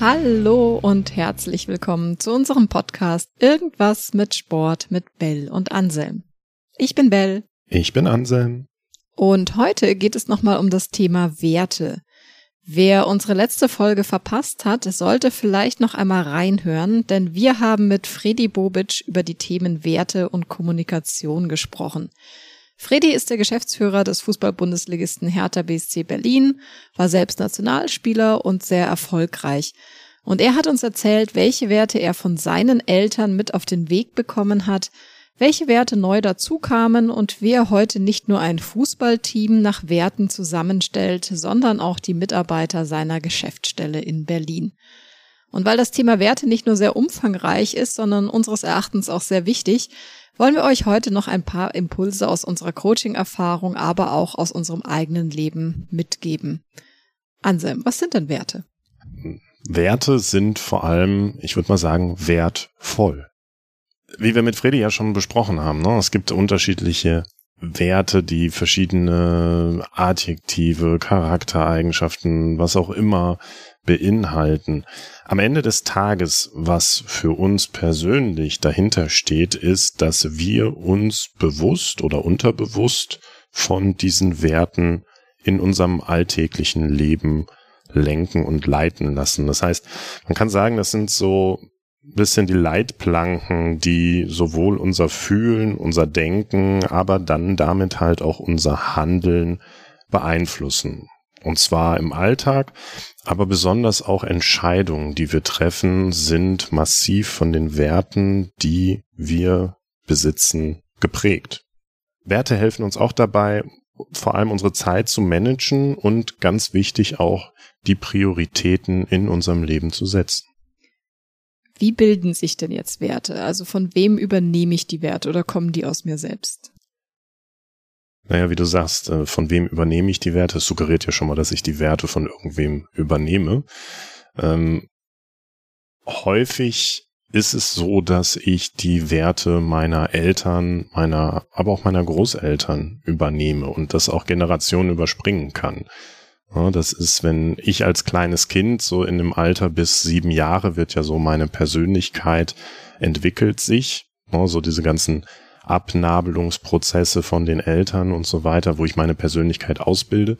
Hallo und herzlich willkommen zu unserem Podcast Irgendwas mit Sport mit Bell und Anselm. Ich bin Bell. Ich bin Anselm. Und heute geht es nochmal um das Thema Werte. Wer unsere letzte Folge verpasst hat, sollte vielleicht noch einmal reinhören, denn wir haben mit Freddy Bobic über die Themen Werte und Kommunikation gesprochen. Freddy ist der Geschäftsführer des Fußball-Bundesligisten Hertha BSC Berlin, war selbst Nationalspieler und sehr erfolgreich. Und er hat uns erzählt, welche Werte er von seinen Eltern mit auf den Weg bekommen hat, welche Werte neu dazukamen und wie er heute nicht nur ein Fußballteam nach Werten zusammenstellt, sondern auch die Mitarbeiter seiner Geschäftsstelle in Berlin. Und weil das Thema Werte nicht nur sehr umfangreich ist, sondern unseres Erachtens auch sehr wichtig, wollen wir euch heute noch ein paar Impulse aus unserer Coaching-Erfahrung, aber auch aus unserem eigenen Leben mitgeben. Anselm, was sind denn Werte? Werte sind vor allem, ich würde mal sagen, wertvoll. Wie wir mit Freddy ja schon besprochen haben, ne? es gibt unterschiedliche Werte, die verschiedene Adjektive, Charaktereigenschaften, was auch immer beinhalten. Am Ende des Tages, was für uns persönlich dahinter steht, ist, dass wir uns bewusst oder unterbewusst von diesen Werten in unserem alltäglichen Leben lenken und leiten lassen. Das heißt, man kann sagen, das sind so ein bisschen die Leitplanken, die sowohl unser Fühlen, unser Denken, aber dann damit halt auch unser Handeln beeinflussen. Und zwar im Alltag, aber besonders auch Entscheidungen, die wir treffen, sind massiv von den Werten, die wir besitzen, geprägt. Werte helfen uns auch dabei, vor allem unsere Zeit zu managen und ganz wichtig auch die Prioritäten in unserem Leben zu setzen. Wie bilden sich denn jetzt Werte? Also von wem übernehme ich die Werte oder kommen die aus mir selbst? Naja, wie du sagst, äh, von wem übernehme ich die Werte? Es suggeriert ja schon mal, dass ich die Werte von irgendwem übernehme. Ähm, häufig ist es so, dass ich die Werte meiner Eltern, meiner, aber auch meiner Großeltern übernehme und das auch Generationen überspringen kann. Ja, das ist, wenn ich als kleines Kind, so in dem Alter bis sieben Jahre wird ja so meine Persönlichkeit entwickelt sich. Ja, so diese ganzen Abnabelungsprozesse von den Eltern und so weiter, wo ich meine Persönlichkeit ausbilde.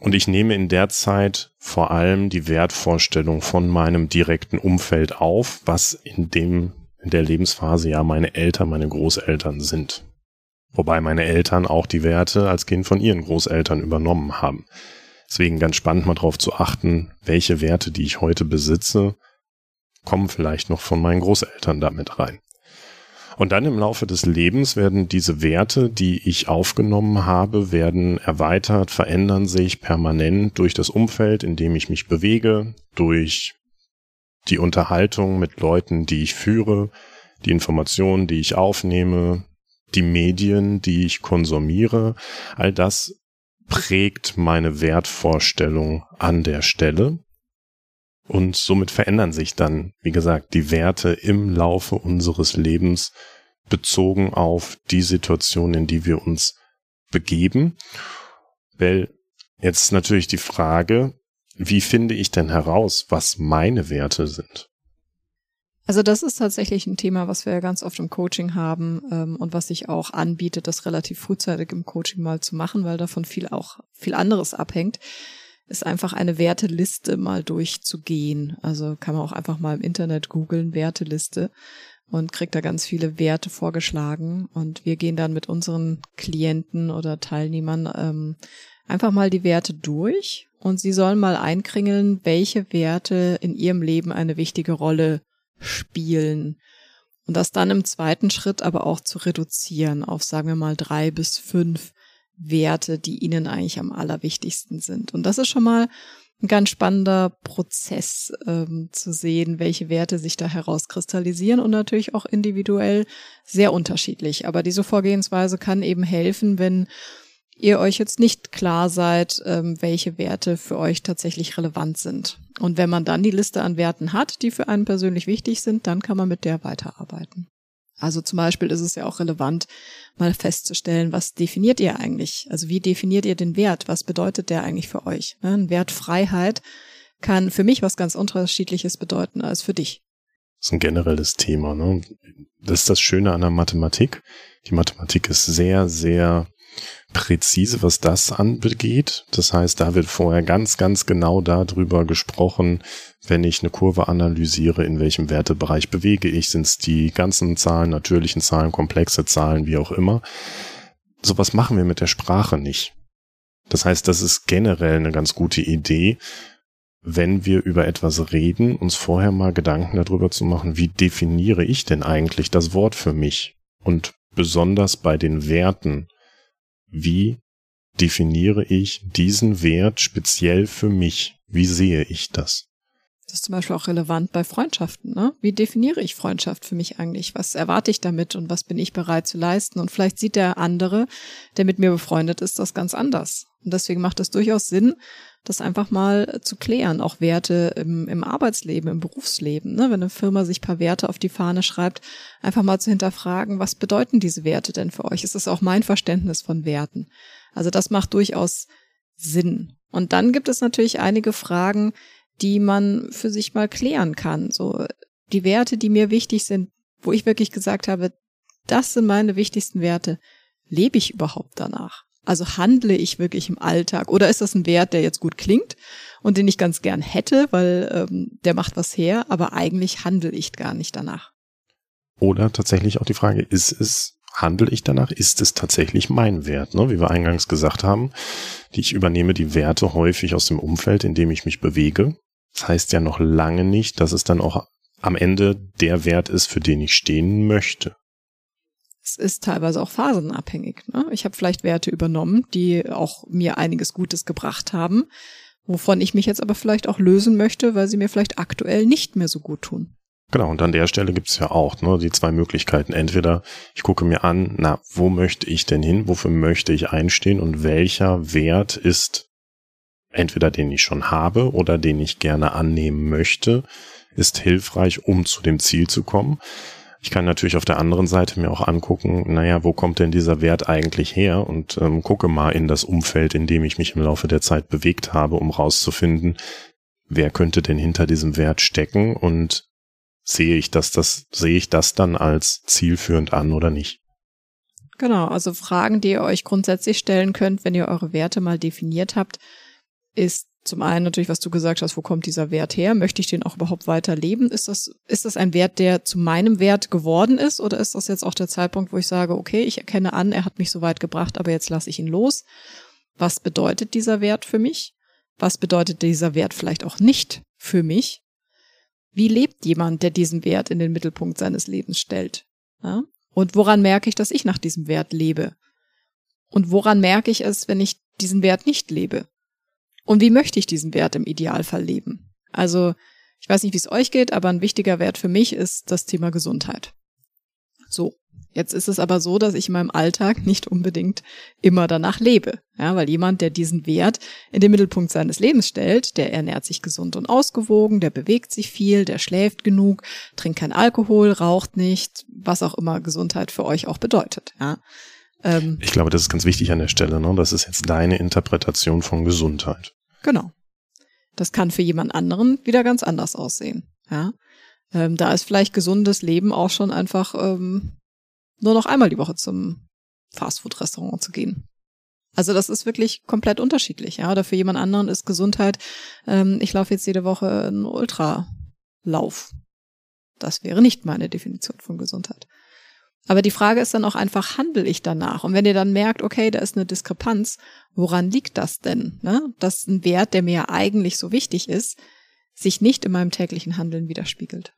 Und ich nehme in der Zeit vor allem die Wertvorstellung von meinem direkten Umfeld auf, was in dem, in der Lebensphase ja meine Eltern, meine Großeltern sind. Wobei meine Eltern auch die Werte als Kind von ihren Großeltern übernommen haben. Deswegen ganz spannend mal darauf zu achten, welche Werte, die ich heute besitze, kommen vielleicht noch von meinen Großeltern damit rein. Und dann im Laufe des Lebens werden diese Werte, die ich aufgenommen habe, werden erweitert, verändern sich permanent durch das Umfeld, in dem ich mich bewege, durch die Unterhaltung mit Leuten, die ich führe, die Informationen, die ich aufnehme, die Medien, die ich konsumiere. All das prägt meine Wertvorstellung an der Stelle. Und somit verändern sich dann, wie gesagt, die Werte im Laufe unseres Lebens bezogen auf die Situation, in die wir uns begeben. Weil jetzt natürlich die Frage, wie finde ich denn heraus, was meine Werte sind? Also das ist tatsächlich ein Thema, was wir ja ganz oft im Coaching haben ähm, und was sich auch anbietet, das relativ frühzeitig im Coaching mal zu machen, weil davon viel auch viel anderes abhängt ist einfach eine Werteliste mal durchzugehen. Also kann man auch einfach mal im Internet googeln, Werteliste und kriegt da ganz viele Werte vorgeschlagen. Und wir gehen dann mit unseren Klienten oder Teilnehmern ähm, einfach mal die Werte durch und sie sollen mal einkringeln, welche Werte in ihrem Leben eine wichtige Rolle spielen. Und das dann im zweiten Schritt aber auch zu reduzieren auf, sagen wir mal, drei bis fünf Werte, die ihnen eigentlich am allerwichtigsten sind. Und das ist schon mal ein ganz spannender Prozess ähm, zu sehen, welche Werte sich da herauskristallisieren und natürlich auch individuell sehr unterschiedlich. Aber diese Vorgehensweise kann eben helfen, wenn ihr euch jetzt nicht klar seid, ähm, welche Werte für euch tatsächlich relevant sind. Und wenn man dann die Liste an Werten hat, die für einen persönlich wichtig sind, dann kann man mit der weiterarbeiten. Also zum Beispiel ist es ja auch relevant, mal festzustellen, was definiert ihr eigentlich? Also wie definiert ihr den Wert? Was bedeutet der eigentlich für euch? Ne, ein Wert Freiheit kann für mich was ganz unterschiedliches bedeuten als für dich. Das ist ein generelles Thema. Ne? Das ist das Schöne an der Mathematik. Die Mathematik ist sehr, sehr präzise, was das angeht. Das heißt, da wird vorher ganz, ganz genau darüber gesprochen, wenn ich eine Kurve analysiere, in welchem Wertebereich bewege ich, sind es die ganzen Zahlen, natürlichen Zahlen, komplexe Zahlen, wie auch immer. Sowas machen wir mit der Sprache nicht. Das heißt, das ist generell eine ganz gute Idee, wenn wir über etwas reden, uns vorher mal Gedanken darüber zu machen, wie definiere ich denn eigentlich das Wort für mich? Und besonders bei den Werten, wie definiere ich diesen Wert speziell für mich? Wie sehe ich das? Das ist zum Beispiel auch relevant bei Freundschaften. Ne? Wie definiere ich Freundschaft für mich eigentlich? Was erwarte ich damit und was bin ich bereit zu leisten? Und vielleicht sieht der andere, der mit mir befreundet ist, das ganz anders. Und deswegen macht es durchaus Sinn, das einfach mal zu klären. Auch Werte im, im Arbeitsleben, im Berufsleben. Ne? Wenn eine Firma sich paar Werte auf die Fahne schreibt, einfach mal zu hinterfragen, was bedeuten diese Werte denn für euch? Ist das auch mein Verständnis von Werten? Also das macht durchaus Sinn. Und dann gibt es natürlich einige Fragen, die man für sich mal klären kann. So die Werte, die mir wichtig sind, wo ich wirklich gesagt habe, das sind meine wichtigsten Werte. Lebe ich überhaupt danach? Also handle ich wirklich im Alltag? Oder ist das ein Wert, der jetzt gut klingt und den ich ganz gern hätte, weil ähm, der macht was her, aber eigentlich handle ich gar nicht danach? Oder tatsächlich auch die Frage, ist es handle ich danach? Ist es tatsächlich mein Wert? Ne? Wie wir eingangs gesagt haben, die ich übernehme die Werte häufig aus dem Umfeld, in dem ich mich bewege. Das heißt ja noch lange nicht, dass es dann auch am Ende der Wert ist, für den ich stehen möchte. Es ist teilweise auch phasenabhängig. Ne? Ich habe vielleicht Werte übernommen, die auch mir einiges Gutes gebracht haben, wovon ich mich jetzt aber vielleicht auch lösen möchte, weil sie mir vielleicht aktuell nicht mehr so gut tun. Genau, und an der Stelle gibt's ja auch ne, die zwei Möglichkeiten. Entweder ich gucke mir an, na, wo möchte ich denn hin, wofür möchte ich einstehen und welcher Wert ist entweder den ich schon habe oder den ich gerne annehmen möchte, ist hilfreich, um zu dem Ziel zu kommen. Ich kann natürlich auf der anderen Seite mir auch angucken, naja, wo kommt denn dieser Wert eigentlich her und ähm, gucke mal in das Umfeld, in dem ich mich im Laufe der Zeit bewegt habe, um rauszufinden, wer könnte denn hinter diesem Wert stecken und sehe ich das, das, sehe ich das dann als zielführend an oder nicht? Genau, also Fragen, die ihr euch grundsätzlich stellen könnt, wenn ihr eure Werte mal definiert habt, ist zum einen natürlich, was du gesagt hast, wo kommt dieser Wert her? Möchte ich den auch überhaupt weiterleben? Ist das, ist das ein Wert, der zu meinem Wert geworden ist? Oder ist das jetzt auch der Zeitpunkt, wo ich sage, okay, ich erkenne an, er hat mich so weit gebracht, aber jetzt lasse ich ihn los? Was bedeutet dieser Wert für mich? Was bedeutet dieser Wert vielleicht auch nicht für mich? Wie lebt jemand, der diesen Wert in den Mittelpunkt seines Lebens stellt? Ja? Und woran merke ich, dass ich nach diesem Wert lebe? Und woran merke ich es, wenn ich diesen Wert nicht lebe? Und wie möchte ich diesen Wert im Idealfall leben? Also, ich weiß nicht, wie es euch geht, aber ein wichtiger Wert für mich ist das Thema Gesundheit. So. Jetzt ist es aber so, dass ich in meinem Alltag nicht unbedingt immer danach lebe. Ja, weil jemand, der diesen Wert in den Mittelpunkt seines Lebens stellt, der ernährt sich gesund und ausgewogen, der bewegt sich viel, der schläft genug, trinkt kein Alkohol, raucht nicht, was auch immer Gesundheit für euch auch bedeutet. Ja. Ähm, ich glaube, das ist ganz wichtig an der Stelle. Ne? Das ist jetzt deine Interpretation von Gesundheit. Genau. Das kann für jemand anderen wieder ganz anders aussehen. Ja. Ähm, da ist vielleicht gesundes Leben auch schon einfach ähm, nur noch einmal die Woche zum Fastfood-Restaurant zu gehen. Also das ist wirklich komplett unterschiedlich, ja. Oder für jemand anderen ist Gesundheit, ähm, ich laufe jetzt jede Woche einen Ultralauf. Das wäre nicht meine Definition von Gesundheit. Aber die Frage ist dann auch einfach, handle ich danach? Und wenn ihr dann merkt, okay, da ist eine Diskrepanz, woran liegt das denn? Ne? Dass ein Wert, der mir eigentlich so wichtig ist, sich nicht in meinem täglichen Handeln widerspiegelt.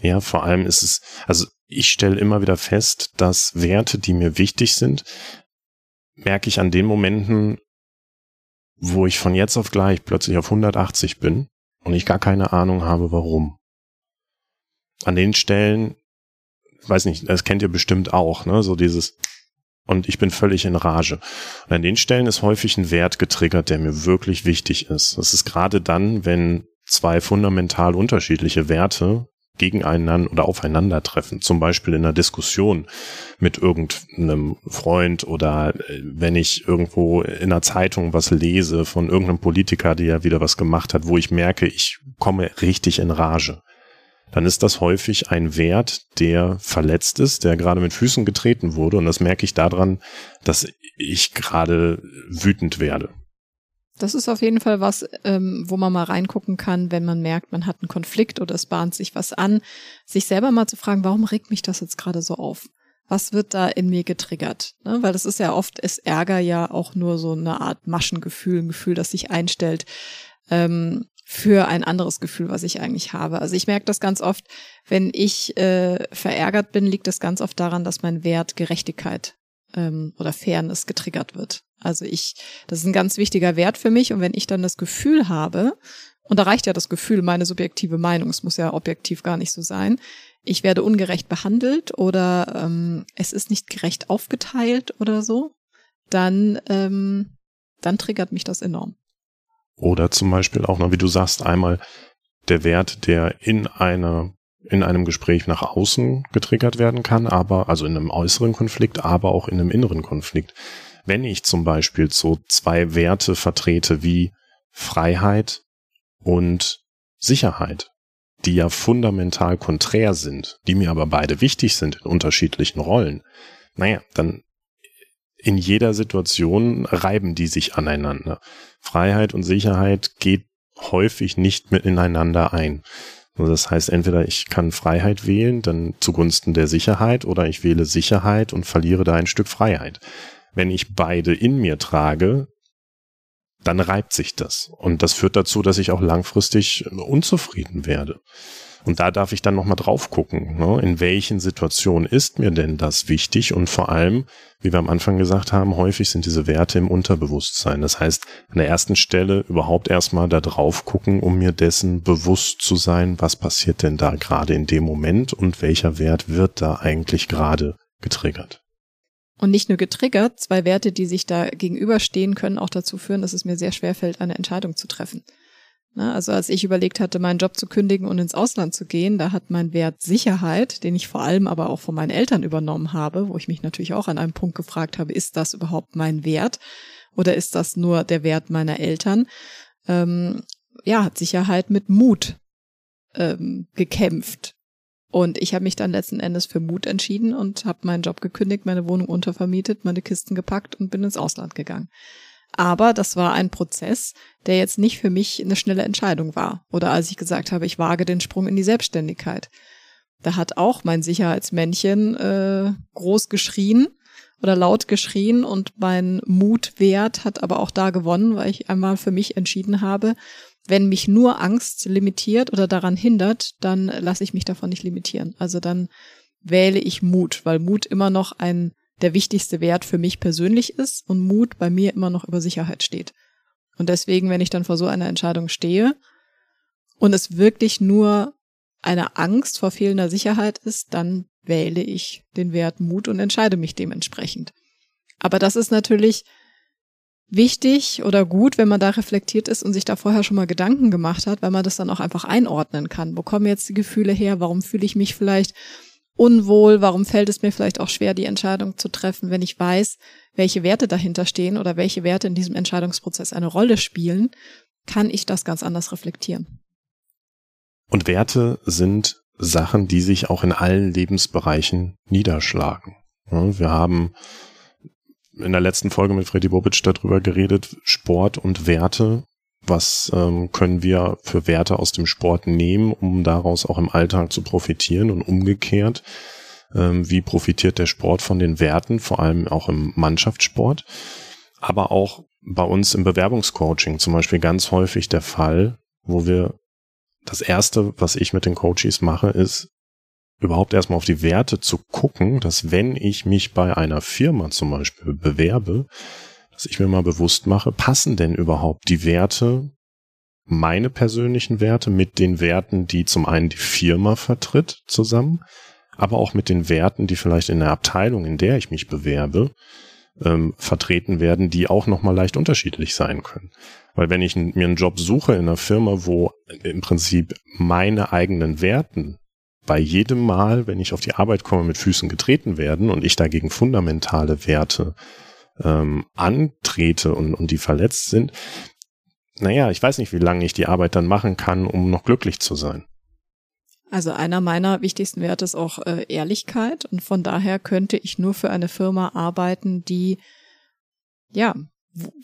Ja, vor allem ist es, also ich stelle immer wieder fest, dass Werte, die mir wichtig sind, merke ich an den Momenten, wo ich von jetzt auf gleich plötzlich auf 180 bin und ich gar keine Ahnung habe, warum. An den Stellen weiß nicht, das kennt ihr bestimmt auch, ne? So dieses und ich bin völlig in Rage. Und an den Stellen ist häufig ein Wert getriggert, der mir wirklich wichtig ist. Das ist gerade dann, wenn zwei fundamental unterschiedliche Werte gegeneinander oder aufeinandertreffen. Zum Beispiel in einer Diskussion mit irgendeinem Freund oder äh, wenn ich irgendwo in einer Zeitung was lese von irgendeinem Politiker, der ja wieder was gemacht hat, wo ich merke, ich komme richtig in Rage. Dann ist das häufig ein Wert, der verletzt ist, der gerade mit Füßen getreten wurde. Und das merke ich daran, dass ich gerade wütend werde. Das ist auf jeden Fall was, ähm, wo man mal reingucken kann, wenn man merkt, man hat einen Konflikt oder es bahnt sich was an, sich selber mal zu fragen, warum regt mich das jetzt gerade so auf? Was wird da in mir getriggert? Ne? Weil das ist ja oft, ist Ärger ja auch nur so eine Art Maschengefühl, ein Gefühl, das sich einstellt ähm, für ein anderes Gefühl, was ich eigentlich habe. Also ich merke das ganz oft, wenn ich äh, verärgert bin, liegt das ganz oft daran, dass mein Wert Gerechtigkeit ähm, oder Fairness getriggert wird. Also ich, das ist ein ganz wichtiger Wert für mich. Und wenn ich dann das Gefühl habe, und da reicht ja das Gefühl, meine subjektive Meinung, es muss ja objektiv gar nicht so sein, ich werde ungerecht behandelt oder ähm, es ist nicht gerecht aufgeteilt oder so, dann, ähm, dann triggert mich das enorm. Oder zum Beispiel auch noch, wie du sagst, einmal der Wert, der in einer in einem Gespräch nach außen getriggert werden kann, aber also in einem äußeren Konflikt, aber auch in einem inneren Konflikt. Wenn ich zum Beispiel so zwei Werte vertrete wie Freiheit und Sicherheit, die ja fundamental konträr sind, die mir aber beide wichtig sind in unterschiedlichen Rollen, naja, dann in jeder Situation reiben die sich aneinander. Freiheit und Sicherheit geht häufig nicht mit ineinander ein. Also das heißt, entweder ich kann Freiheit wählen, dann zugunsten der Sicherheit, oder ich wähle Sicherheit und verliere da ein Stück Freiheit. Wenn ich beide in mir trage, dann reibt sich das. Und das führt dazu, dass ich auch langfristig unzufrieden werde. Und da darf ich dann nochmal drauf gucken, ne? in welchen Situationen ist mir denn das wichtig und vor allem, wie wir am Anfang gesagt haben, häufig sind diese Werte im Unterbewusstsein. Das heißt, an der ersten Stelle überhaupt erstmal da drauf gucken, um mir dessen bewusst zu sein, was passiert denn da gerade in dem Moment und welcher Wert wird da eigentlich gerade getriggert. Und nicht nur getriggert, zwei Werte, die sich da gegenüberstehen, können auch dazu führen, dass es mir sehr schwer fällt, eine Entscheidung zu treffen. Ne? Also als ich überlegt hatte, meinen Job zu kündigen und ins Ausland zu gehen, da hat mein Wert Sicherheit, den ich vor allem aber auch von meinen Eltern übernommen habe, wo ich mich natürlich auch an einem Punkt gefragt habe, ist das überhaupt mein Wert oder ist das nur der Wert meiner Eltern? Ähm, ja, hat Sicherheit mit Mut ähm, gekämpft. Und ich habe mich dann letzten Endes für Mut entschieden und habe meinen Job gekündigt, meine Wohnung untervermietet, meine Kisten gepackt und bin ins Ausland gegangen. Aber das war ein Prozess, der jetzt nicht für mich eine schnelle Entscheidung war. Oder als ich gesagt habe, ich wage den Sprung in die Selbstständigkeit. Da hat auch mein Sicherheitsmännchen äh, groß geschrien oder laut geschrien und mein Mutwert hat aber auch da gewonnen, weil ich einmal für mich entschieden habe, wenn mich nur Angst limitiert oder daran hindert, dann lasse ich mich davon nicht limitieren. Also dann wähle ich Mut, weil Mut immer noch ein der wichtigste Wert für mich persönlich ist und Mut bei mir immer noch über Sicherheit steht. Und deswegen, wenn ich dann vor so einer Entscheidung stehe und es wirklich nur eine Angst vor fehlender Sicherheit ist, dann wähle ich den Wert Mut und entscheide mich dementsprechend. Aber das ist natürlich wichtig oder gut, wenn man da reflektiert ist und sich da vorher schon mal Gedanken gemacht hat, weil man das dann auch einfach einordnen kann. Wo kommen jetzt die Gefühle her? Warum fühle ich mich vielleicht unwohl? Warum fällt es mir vielleicht auch schwer, die Entscheidung zu treffen, wenn ich weiß, welche Werte dahinter stehen oder welche Werte in diesem Entscheidungsprozess eine Rolle spielen? Kann ich das ganz anders reflektieren? Und Werte sind Sachen, die sich auch in allen Lebensbereichen niederschlagen. Wir haben in der letzten Folge mit Freddy Bobic darüber geredet, Sport und Werte was ähm, können wir für Werte aus dem Sport nehmen, um daraus auch im Alltag zu profitieren? Und umgekehrt, ähm, wie profitiert der Sport von den Werten, vor allem auch im Mannschaftssport, aber auch bei uns im Bewerbungscoaching zum Beispiel ganz häufig der Fall, wo wir das erste, was ich mit den Coaches mache, ist überhaupt erstmal auf die Werte zu gucken, dass wenn ich mich bei einer Firma zum Beispiel bewerbe, dass ich mir mal bewusst mache, passen denn überhaupt die Werte, meine persönlichen Werte mit den Werten, die zum einen die Firma vertritt, zusammen, aber auch mit den Werten, die vielleicht in der Abteilung, in der ich mich bewerbe, ähm, vertreten werden, die auch nochmal leicht unterschiedlich sein können. Weil wenn ich mir einen Job suche in einer Firma, wo im Prinzip meine eigenen Werten bei jedem Mal, wenn ich auf die Arbeit komme, mit Füßen getreten werden und ich dagegen fundamentale Werte ähm, antrete und, und die verletzt sind, naja, ich weiß nicht, wie lange ich die Arbeit dann machen kann, um noch glücklich zu sein. Also einer meiner wichtigsten Werte ist auch äh, Ehrlichkeit und von daher könnte ich nur für eine Firma arbeiten, die ja,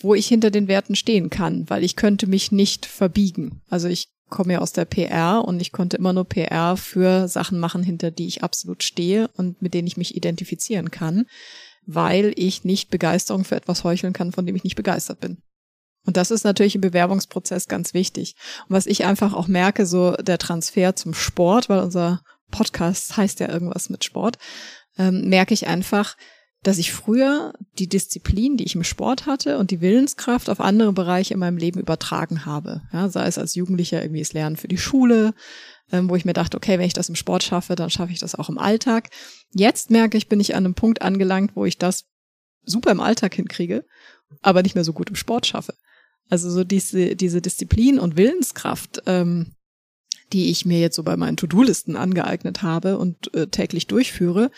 wo ich hinter den Werten stehen kann, weil ich könnte mich nicht verbiegen. Also ich komme ja aus der PR und ich konnte immer nur PR für Sachen machen, hinter die ich absolut stehe und mit denen ich mich identifizieren kann, weil ich nicht Begeisterung für etwas heucheln kann, von dem ich nicht begeistert bin. Und das ist natürlich im Bewerbungsprozess ganz wichtig. Und was ich einfach auch merke, so der Transfer zum Sport, weil unser Podcast heißt ja irgendwas mit Sport, ähm, merke ich einfach, dass ich früher die Disziplin, die ich im Sport hatte und die Willenskraft auf andere Bereiche in meinem Leben übertragen habe. Ja, sei es als Jugendlicher irgendwie das Lernen für die Schule, ähm, wo ich mir dachte, okay, wenn ich das im Sport schaffe, dann schaffe ich das auch im Alltag. Jetzt merke ich, bin ich an einem Punkt angelangt, wo ich das super im Alltag hinkriege, aber nicht mehr so gut im Sport schaffe. Also so diese, diese Disziplin und Willenskraft, ähm, die ich mir jetzt so bei meinen To-Do-Listen angeeignet habe und äh, täglich durchführe,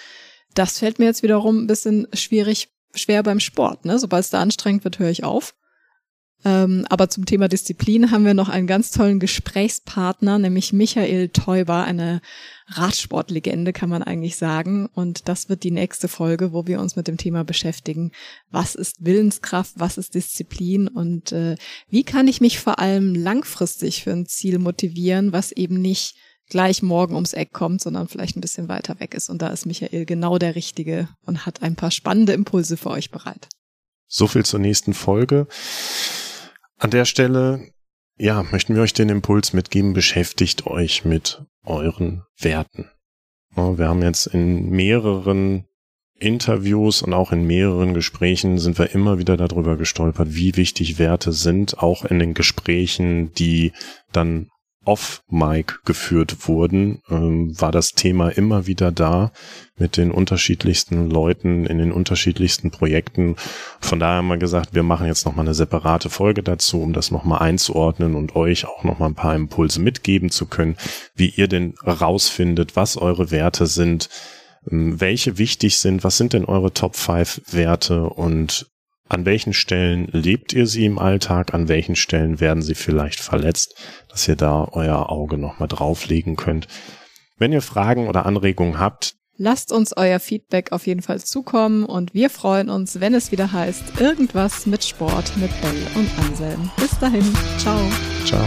das fällt mir jetzt wiederum ein bisschen schwierig, schwer beim Sport. Ne? Sobald es da anstrengend wird, höre ich auf. Ähm, aber zum Thema Disziplin haben wir noch einen ganz tollen Gesprächspartner, nämlich Michael Teuber, eine Radsportlegende, kann man eigentlich sagen. Und das wird die nächste Folge, wo wir uns mit dem Thema beschäftigen. Was ist Willenskraft? Was ist Disziplin? Und äh, wie kann ich mich vor allem langfristig für ein Ziel motivieren, was eben nicht gleich morgen ums Eck kommt, sondern vielleicht ein bisschen weiter weg ist. Und da ist Michael genau der Richtige und hat ein paar spannende Impulse für euch bereit. So viel zur nächsten Folge. An der Stelle, ja, möchten wir euch den Impuls mitgeben, beschäftigt euch mit euren Werten. Wir haben jetzt in mehreren Interviews und auch in mehreren Gesprächen sind wir immer wieder darüber gestolpert, wie wichtig Werte sind, auch in den Gesprächen, die dann off-Mic geführt wurden, ähm, war das Thema immer wieder da mit den unterschiedlichsten Leuten in den unterschiedlichsten Projekten. Von daher haben wir gesagt, wir machen jetzt nochmal eine separate Folge dazu, um das nochmal einzuordnen und euch auch nochmal ein paar Impulse mitgeben zu können, wie ihr denn rausfindet, was eure Werte sind, ähm, welche wichtig sind, was sind denn eure Top 5 Werte und an welchen Stellen lebt ihr sie im Alltag? An welchen Stellen werden sie vielleicht verletzt? Dass ihr da euer Auge nochmal drauflegen könnt. Wenn ihr Fragen oder Anregungen habt, Lasst uns euer Feedback auf jeden Fall zukommen und wir freuen uns, wenn es wieder heißt, irgendwas mit Sport mit Bell und Anselm. Bis dahin, ciao. Ciao.